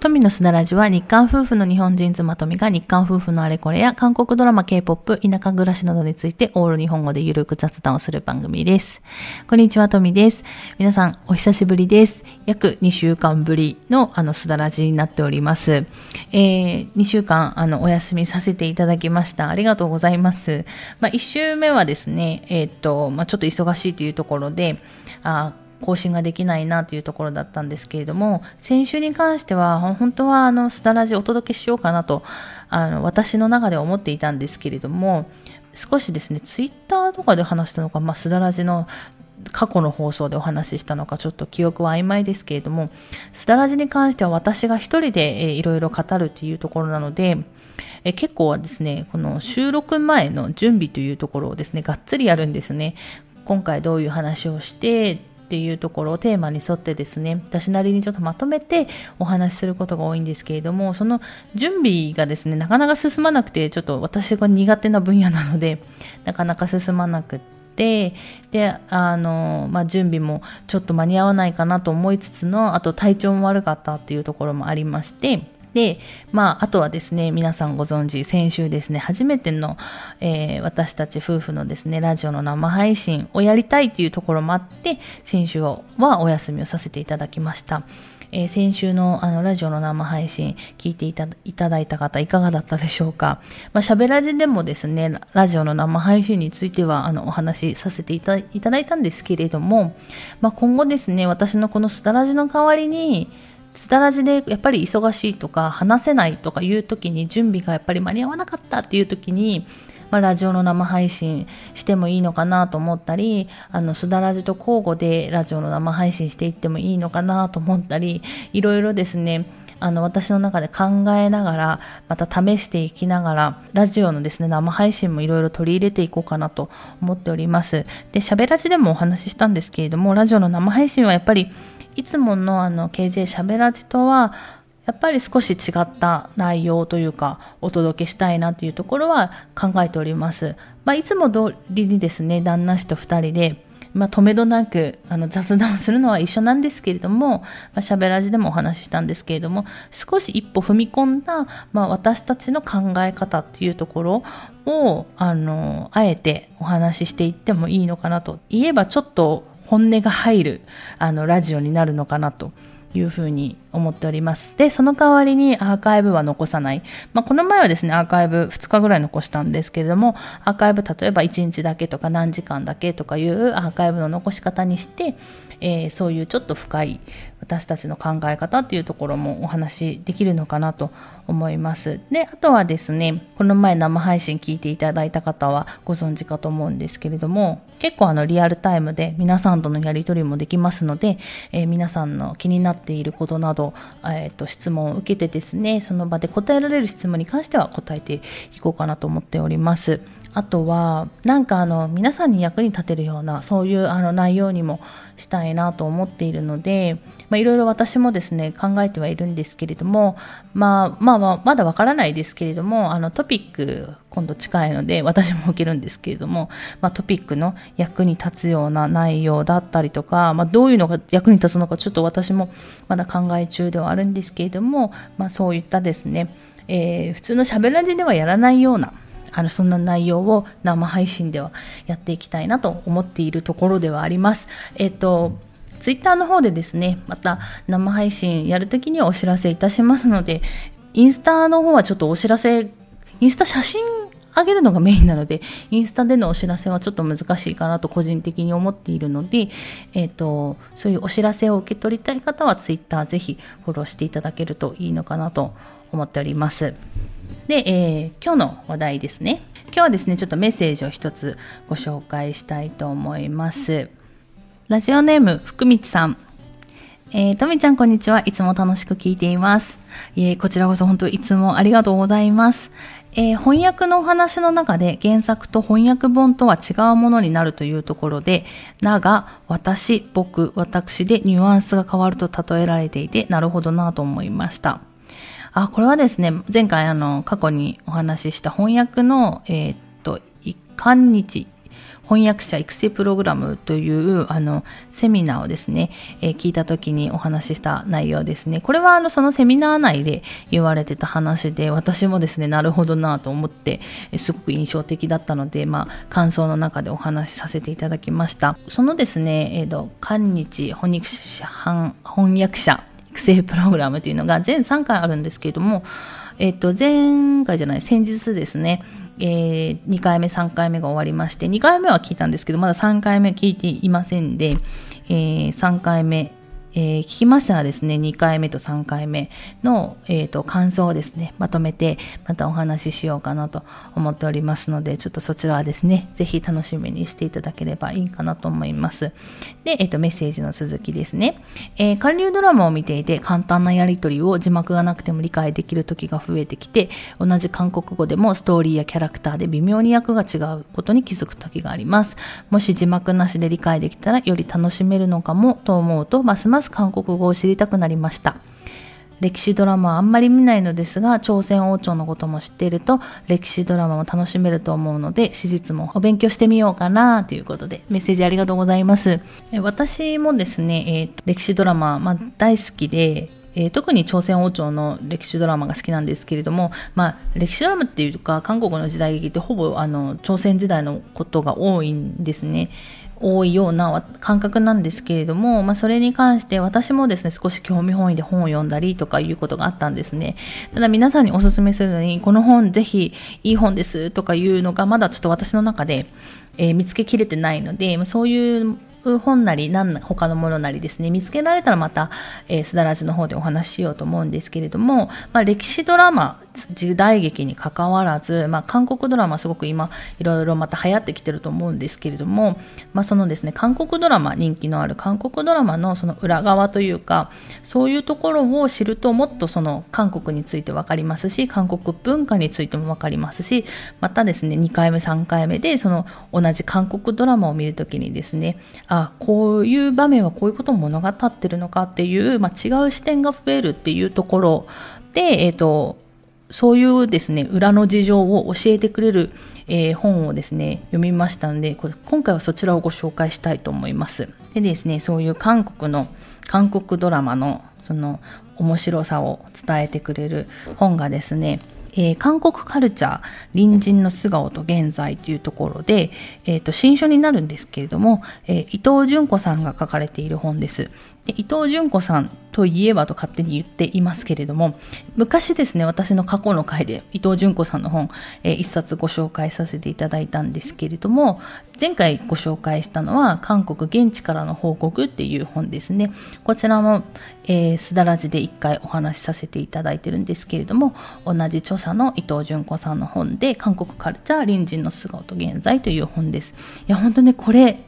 富のすだらじは日韓夫婦の日本人妻富が日韓夫婦のあれこれや韓国ドラマ K-POP、田舎暮らしなどについてオール日本語でゆるく雑談をする番組です。こんにちは、富です。皆さん、お久しぶりです。約2週間ぶりのあのすだらじになっております。えー、2週間あのお休みさせていただきました。ありがとうございます。まあ、1週目はですね、えー、っと、まあ、ちょっと忙しいというところで、あ更新ができないなというところだったんですけれども、先週に関しては、本当はあの、すだらじお届けしようかなと、あの、私の中で思っていたんですけれども、少しですね、ツイッターとかで話したのか、まあ、すだらじの過去の放送でお話ししたのかちょっと記憶は曖昧ですけれども、すだらじに関しては私が一人で、いろいろ語るというところなので、え結構はですね、この収録前の準備というところをですね、がっつりやるんですね。今回どういう話をして、っていうところをテーマに沿ってですね私なりにちょっとまとめてお話しすることが多いんですけれどもその準備がですねなかなか進まなくてちょっと私が苦手な分野なのでなかなか進まなくてであの、まあ、準備もちょっと間に合わないかなと思いつつのあと体調も悪かったっていうところもありましてで、まあ、あとはですね、皆さんご存知、先週ですね、初めての、えー、私たち夫婦のですね、ラジオの生配信をやりたいというところもあって、先週はお休みをさせていただきました。えー、先週のあのラジオの生配信聞いていただいた方いかがだったでしょうか？まあ、喋らじでもですね、ラジオの生配信についてはあのお話しさせていたいただいたんですけれども、まあ、今後ですね、私のこのすだらじの代わりに、つだらじでやっぱり忙しいとか話せないとかいう時に準備がやっぱり間に合わなかったっていう時に、まあ、ラジオの生配信してもいいのかなと思ったりあのすだらじと交互でラジオの生配信していってもいいのかなと思ったりいろいろですねあの私の中で考えながらまた試していきながらラジオのですね生配信もいろいろ取り入れていこうかなと思っております。で喋らじでもお話ししたんですけれどもラジオの生配信はやっぱりいつものあの KJ しゃべらじとはやっぱり少し違った内容というかお届けしたいなというところは考えております。まあ、いつも通りにですね旦那氏と2人でまあ、止めどなくあの雑談をするのは一緒なんですけれども、まあ、しゃべらじでもお話ししたんですけれども少し一歩踏み込んだ、まあ、私たちの考え方っていうところをあのあえてお話ししていってもいいのかなと言えばちょっと本音が入るあのラジオになるのかなというふうに思っております。で、その代わりにアーカイブは残さない。まあ、この前はですね、アーカイブ2日ぐらい残したんですけれども、アーカイブ例えば1日だけとか何時間だけとかいうアーカイブの残し方にして、えー、そういうちょっと深い私たちの考え方っていうところもお話できるのかなと思います。で、あとはですね、この前生配信聞いていただいた方はご存知かと思うんですけれども、結構あのリアルタイムで皆さんとのやり取りもできますので、えー、皆さんの気になっていることなど、えーと、質問を受けてですね、その場で答えられる質問に関しては答えていこうかなと思っております。あとはなんかあの皆さんに役に立てるようなそういうあの内容にもしたいなと思っているので、まあ、いろいろ私もですね考えてはいるんですけれども、まあ、まあまあまだわからないですけれどもあのトピック今度近いので私も受けるんですけれども、まあ、トピックの役に立つような内容だったりとか、まあ、どういうのが役に立つのかちょっと私もまだ考え中ではあるんですけれども、まあ、そういったですね、えー、普通のしゃべらじではやらないようなあのそんな内容を生配信ではやっていきたいなと思っているところではあります。えっ、とツイッターの方でですね、また生配信やるときにはお知らせいたしますので、インスタの方はちょっとお知らせ、インスタ写真上げるのがメインなので、インスタでのお知らせはちょっと難しいかなと個人的に思っているので、えっ、ー、と、そういうお知らせを受け取りたい方はツイッターぜひフォローしていただけるといいのかなと思っております。で、えー、今日の話題ですね。今日はですね、ちょっとメッセージを一つご紹介したいと思います。ラジオネーム、福光さん。えー、とみちゃんこんにちは。いつも楽しく聞いています。いえ、こちらこそ本当いつもありがとうございます。えー、翻訳のお話の中で原作と翻訳本とは違うものになるというところで、なが、私、僕、私でニュアンスが変わると例えられていて、なるほどなと思いました。あ、これはですね、前回あの、過去にお話しした翻訳の、えー、っと、一貫日、翻訳者育成プログラムというあのセミナーをですね、えー、聞いた時にお話しした内容ですね。これはあのそのセミナー内で言われてた話で、私もですね、なるほどなと思って、すごく印象的だったので、まあ、感想の中でお話しさせていただきました。そのですね、えっ、ー、と、韓日翻訳者翻訳者成プログラムというのが 全3回あるんですけれども、えっ、と、前回じゃない、先日ですね、えー、2回目、3回目が終わりまして、2回目は聞いたんですけど、まだ3回目聞いていませんで、えー、3回目えー、聞きましたらですね、2回目と3回目の、えーと、感想をですね、まとめてまたお話ししようかなと思っておりますので、ちょっとそちらはですね、ぜひ楽しみにしていただければいいかなと思います。で、えっ、ー、と、メッセージの続きですね。えー、韓流ドラマを見ていて簡単なやりとりを字幕がなくても理解できる時が増えてきて、同じ韓国語でもストーリーやキャラクターで微妙に役が違うことに気づく時があります。もし字幕なしで理解できたらより楽しめるのかもと思うと、ますますます韓国語を知りたくなりました。歴史ドラマはあんまり見ないのですが、朝鮮王朝のことも知っていると、歴史ドラマも楽しめると思うので、史実もお勉強してみようかなということで、メッセージありがとうございます。私もですね、えー、歴史ドラマ、まあ、大好きで、えー、特に朝鮮王朝の歴史ドラマが好きなんですけれども、まあ、歴史ドラマっていうか韓国の時代劇ってほぼあの朝鮮時代のことが多いんですね。多いような感覚なんですけれども、まあ、それに関して私もですね、少し興味本位で本を読んだりとかいうことがあったんですね。ただ皆さんにお勧めするのに、この本ぜひいい本ですとかいうのがまだちょっと私の中で、えー、見つけきれてないので、そういう本なり何他のものなりですね。見つけられたらまた、えー、すだらじの方でお話ししようと思うんですけれども、まあ、歴史ドラマ時代劇にかかわらず、まあ、韓国ドラマすごく今いろいろまた流行ってきてると思うんですけれども、まあ、そのですね韓国ドラマ人気のある韓国ドラマのその裏側というかそういうところを知るともっとその韓国について分かりますし韓国文化についても分かりますしまたですね2回目3回目でその同じ韓国ドラマを見るときにですねあこういう場面はこういうことを物語ってるのかっていう、まあ、違う視点が増えるっていうところで、えっ、ー、と、そういうですね、裏の事情を教えてくれる、えー、本をですね、読みましたんで、これ今回はそちらをご紹介したいと思います。でですね、そういう韓国の、韓国ドラマのその面白さを伝えてくれる本がですね、えー、韓国カルチャー隣人の素顔と現在というところで、えーと、新書になるんですけれども、えー、伊藤淳子さんが書かれている本です。で伊藤純子さんといえばと勝手に言っていますけれども、昔ですね、私の過去の回で伊藤純子さんの本、えー、一冊ご紹介させていただいたんですけれども、前回ご紹介したのは韓国現地からの報告っていう本ですね。こちらも、えー、すだらじで一回お話しさせていただいてるんですけれども、同じ著者の伊藤純子さんの本で、韓国カルチャー隣人の素顔と現在という本です。いや、本当ね、これ、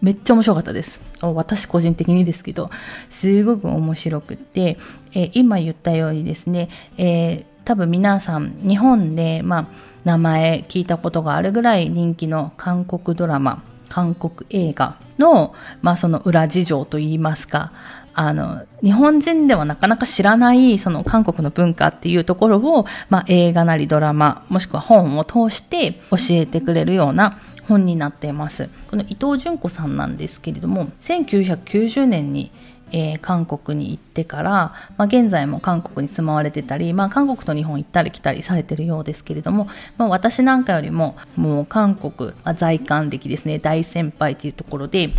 めっちゃ面白かったです。私個人的にですけど、すごく面白くて、えー、今言ったようにですね、えー、多分皆さん日本で、まあ、名前聞いたことがあるぐらい人気の韓国ドラマ、韓国映画の、まあ、その裏事情といいますか、あの、日本人ではなかなか知らない、その韓国の文化っていうところを、まあ、映画なりドラマ、もしくは本を通して教えてくれるような本になっています。この伊藤純子さんなんですけれども、1990年にえー、韓国に行ってから、まあ、現在も韓国に住まわれてたり、まあ、韓国と日本行ったり来たりされてるようですけれども、まあ、私なんかよりももう韓国、まあ、在韓歴ですね大先輩というところで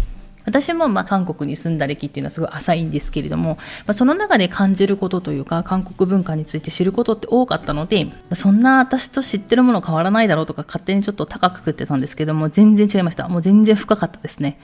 私もまあ韓国に住んだ歴っていうのはすごい浅いんですけれども、まあ、その中で感じることというか韓国文化について知ることって多かったので、そんな私と知ってるもの変わらないだろうとか勝手にちょっと高く食ってたんですけども全然違いました。もう全然深かったですね。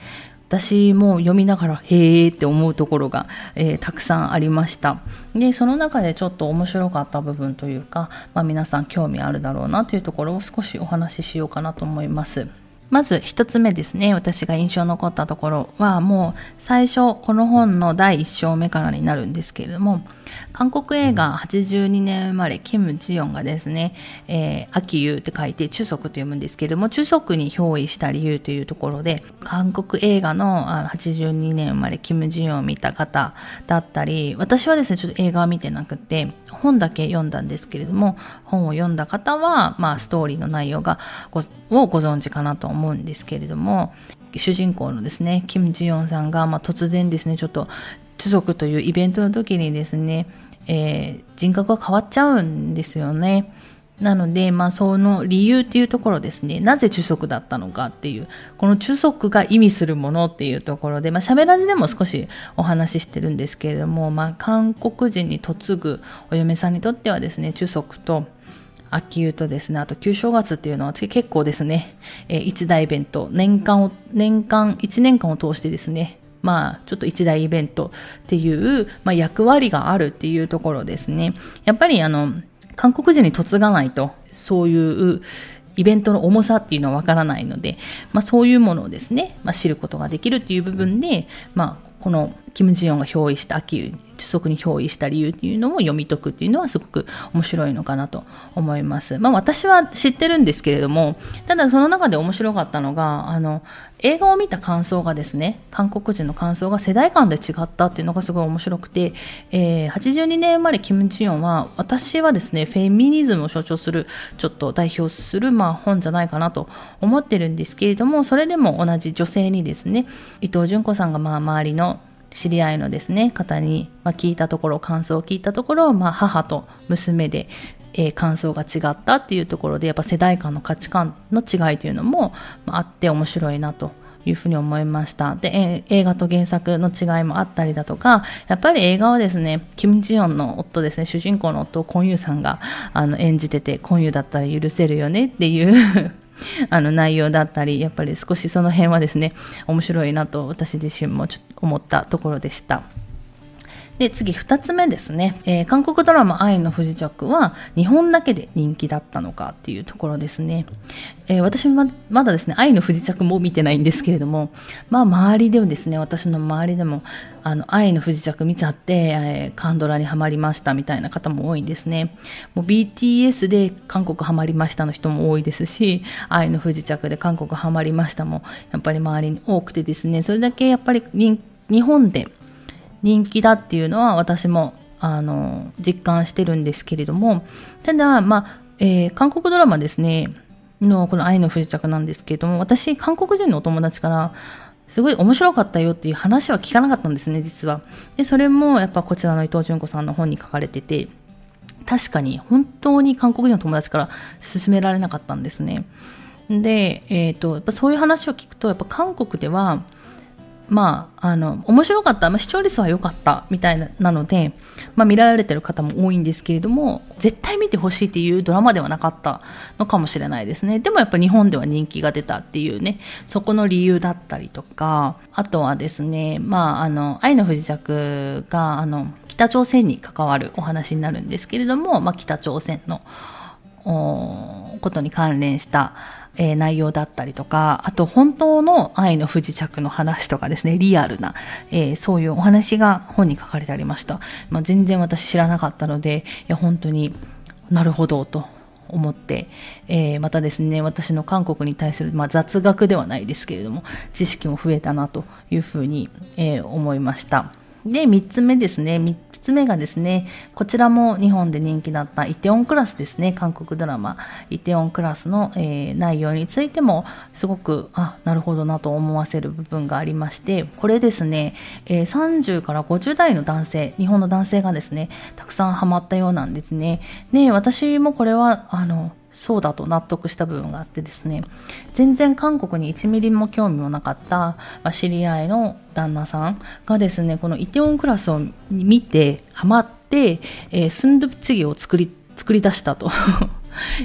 私も読みながらへーって思うところが、えー、たくさんありました。で、その中でちょっと面白かった部分というか、まあ、皆さん興味あるだろうなというところを少しお話ししようかなと思います。まず一つ目ですね、私が印象残ったところは、もう最初、この本の第一章目からになるんですけれども、韓国映画82年生まれ、キム・ジヨンがですね、えー、秋優って書いて、中足と読むんですけれども、中足に憑依した理由というところで、韓国映画の82年生まれ、キム・ジヨンを見た方だったり、私はですね、ちょっと映画は見てなくて、本だけ読んだんですけれども、本を読んだ方は、まあ、ストーリーの内容がごをご存知かなと思思うんですけれども主人公のですねキム・ジヨンさんが、まあ、突然ですねちょっと中足というイベントの時にですね、えー、人格が変わっちゃうんですよね。なので、まあ、その理由っていうところですね、なぜ中足だったのかっていう、この中足が意味するものっていうところで、まあ、喋らずでも少しお話ししてるんですけれども、まあ、韓国人に嫁ぐお嫁さんにとってはですね、中足と秋とですね、あと旧正月っていうのは結構ですね、えー、一大イベント、年間を、年間、1年間を通してですね、まあ、ちょっと一大イベントっていう、まあ、役割があるっていうところですね。やっぱりあの、韓国人に嫁がないと、そういうイベントの重さっていうのはわからないので、まあ、そういうものをですね、まあ、知ることができるっていう部分で、まあ、このキム・ジヨンが憑依した秋主足に憑依した理由っていうのを読み解くっていうのはすごく面白いのかなと思います。まあ私は知ってるんですけれども、ただその中で面白かったのが、あの、映画を見た感想がですね、韓国人の感想が世代間で違ったっていうのがすごい面白くて、えー、82年生まれキム・ジヨンは、私はですね、フェミニズムを象徴する、ちょっと代表する、まあ本じゃないかなと思ってるんですけれども、それでも同じ女性にですね、伊藤純子さんがまあ周りの知り合いのですね方に、ま聞いたところ感想を聞いたところ、まあ、母と娘で、えー、感想が違ったっていうところでやっぱ世代間の価値観の違いというのも、あ、って面白いなというふうに思いました。で、映画と原作の違いもあったりだとか、やっぱり映画はですね、キム・ジヨンの夫ですね、主人公の夫をコンユさんがあの演じてて、コンユだったら許せるよねっていう あの内容だったり、やっぱり少しその辺はですね、面白いなと私自身もちょっと思ったところでした。で、次二つ目ですね、えー、韓国ドラマ愛の不時着は日本だけで人気だったのかっていうところですね。えー、私もまだですね、愛の不時着も見てないんですけれども、まあ周りでもですね、私の周りでも、あの、愛の不時着見ちゃって、えー、カンドラにはまりましたみたいな方も多いんですね。もう BTS で韓国はまりましたの人も多いですし、愛の不時着で韓国はまりましたも、やっぱり周りに多くてですね、それだけやっぱり日本で人気だっていうのは私もあの実感してるんですけれどもただ、まあえー、韓国ドラマですねのこの「愛の不時着」なんですけれども私韓国人のお友達からすごい面白かったよっていう話は聞かなかったんですね実は。でそれもやっぱこちらの伊藤純子さんの本に書かれてて確かに本当に韓国人の友達から勧められなかったんですね。で、えーとやっぱそういう話を聞くとやっぱ韓国ではまあ、あの、面白かった、まあ、視聴率は良かったみたいななので、まあ、見られてる方も多いんですけれども、絶対見てほしいっていうドラマではなかったのかもしれないですね。でもやっぱ日本では人気が出たっていうね、そこの理由だったりとか、あとはですね、まあ、あの、愛の不時着が、あの、北朝鮮に関わるお話になるんですけれども、まあ、北朝鮮の、ことに関連した、えー、内容だったりとか、あと本当の愛の不時着の話とかですね、リアルな、えー、そういうお話が本に書かれてありました。まあ、全然私知らなかったので、いや本当になるほどと思って、えー、またですね、私の韓国に対する、まあ、雑学ではないですけれども、知識も増えたなというふうに、えー、思いました。で、3つ目ですね。3つ目がですね、こちらも日本で人気だったイテオンクラスですね。韓国ドラマ、イテオンクラスの、えー、内容についても、すごく、あ、なるほどなと思わせる部分がありまして、これですね、えー、30から50代の男性、日本の男性がですね、たくさんハマったようなんですね。で、私もこれは、あの、そうだと納得した部分があってですね全然韓国に1ミリも興味もなかった、ま、知り合いの旦那さんがですねこのイテウォンクラスを見てハマって、えー、スンドゥプチゲを作り作り出したと。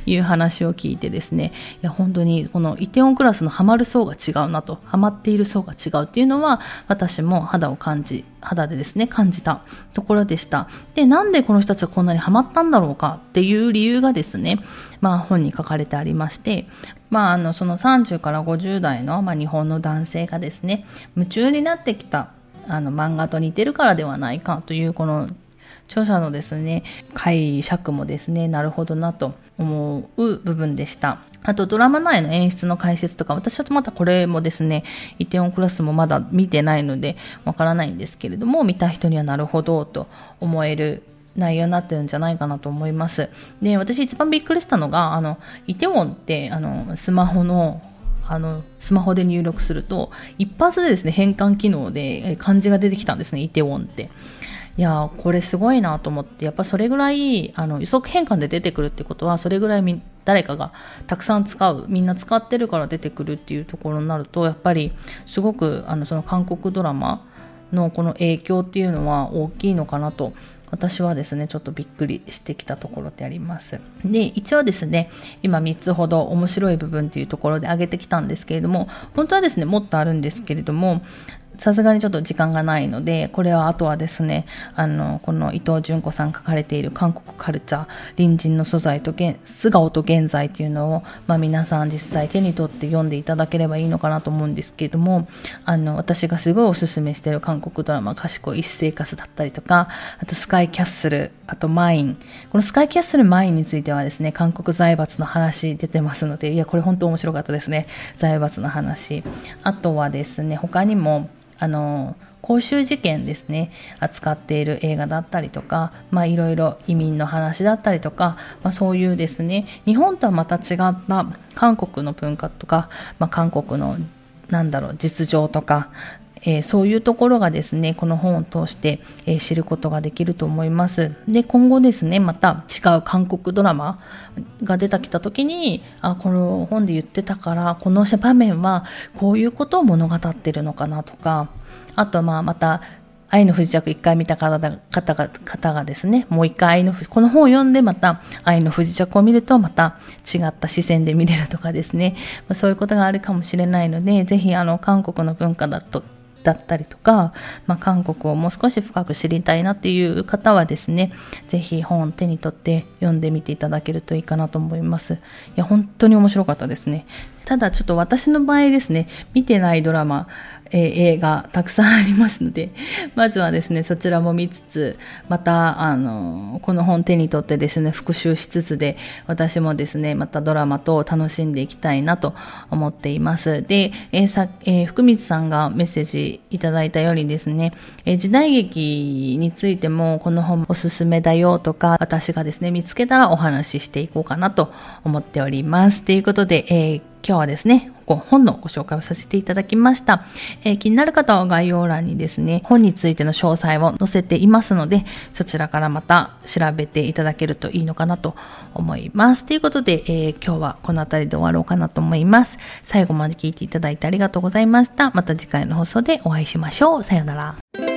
いう話を聞いてですね、いや本当にこのイテオンクラスのハマる層が違うなと、ハマっている層が違うっていうのは私も肌を感じ、肌でですね、感じたところでした。で、なんでこの人たちはこんなにハマったんだろうかっていう理由がですね、まあ本に書かれてありまして、まああのその30から50代の、まあ、日本の男性がですね、夢中になってきたあの漫画と似てるからではないかというこの著者のですね解釈もですねなるほどなと思う部分でした。あとドラマ内の演出の解説とか、私はまたこれもですね、イテオンクラスもまだ見てないのでわからないんですけれども、見た人にはなるほどと思える内容になってるんじゃないかなと思います。で、私一番びっくりしたのが、あの、イテウォンって、あの、スマホのあの、スマホで入力すると、一発でですね、変換機能で漢字が出てきたんですね、イテウォンって。いやこれすごいなと思ってやっぱそれぐらいあの予測変換で出てくるってことはそれぐらいみ誰かがたくさん使うみんな使ってるから出てくるっていうところになるとやっぱりすごくあのその韓国ドラマのこの影響っていうのは大きいのかなと私はですね、ちょっとびっくりしてきたところであります。で、一応ですね、今3つほど面白い部分っていうところで挙げてきたんですけれども、本当はですね、もっとあるんですけれども、さすがにちょっと時間がないので、これはあとはですね、あの、この伊藤純子さん書かれている韓国カルチャー、隣人の素材と素顔と現在っていうのを、まあ皆さん実際手に取って読んでいただければいいのかなと思うんですけれども、あの、私がすごいおすすめしている韓国ドラマ、賢い一生活だったりとか、あとスカイキャッスル、あとマイン。このスカイキャッスルマインについてはですね、韓国財閥の話出てますので、いや、これ本当面白かったですね。財閥の話。あとはですね、他にも、あの公衆事件ですね。扱っている映画だったりとか、まあ、いろいろ移民の話だったりとか、まあ、そういうですね。日本とはまた違った韓国の文化とか、まあ、韓国のなんだろう実情とかえー、そういうところがですね、この本を通して、えー、知ることができると思います。で、今後ですね、また違う韓国ドラマが出てきた時に、あ、この本で言ってたから、この場面はこういうことを物語ってるのかなとか、あとまあまた、愛の不時着一回見た方が方が方がですね、もう一回愛のこの本を読んでまた愛の不時着を見るとまた違った視線で見れるとかですね、そういうことがあるかもしれないので、ぜひあの韓国の文化だとだったりとか、まあ、韓国をもう少し深く知りたいなっていう方はですね、ぜひ本を手に取って読んでみていただけるといいかなと思います。いや、本当に面白かったですね。ただちょっと私の場合ですね、見てないドラマ、えー、映画たくさんありますので、まずはですね、そちらも見つつ、また、あの、この本手に取ってですね、復習しつつで、私もですね、またドラマと楽しんでいきたいなと思っています。で、えー、さ、えー、福光さんがメッセージいただいたようにですね、えー、時代劇についてもこの本おすすめだよとか、私がですね、見つけたらお話ししていこうかなと思っております。ということで、えー今日はですね、本のご紹介をさせていただきました。えー、気になる方は概要欄にですね、本についての詳細を載せていますので、そちらからまた調べていただけるといいのかなと思います。ということで、えー、今日はこの辺りで終わろうかなと思います。最後まで聞いていただいてありがとうございました。また次回の放送でお会いしましょう。さようなら。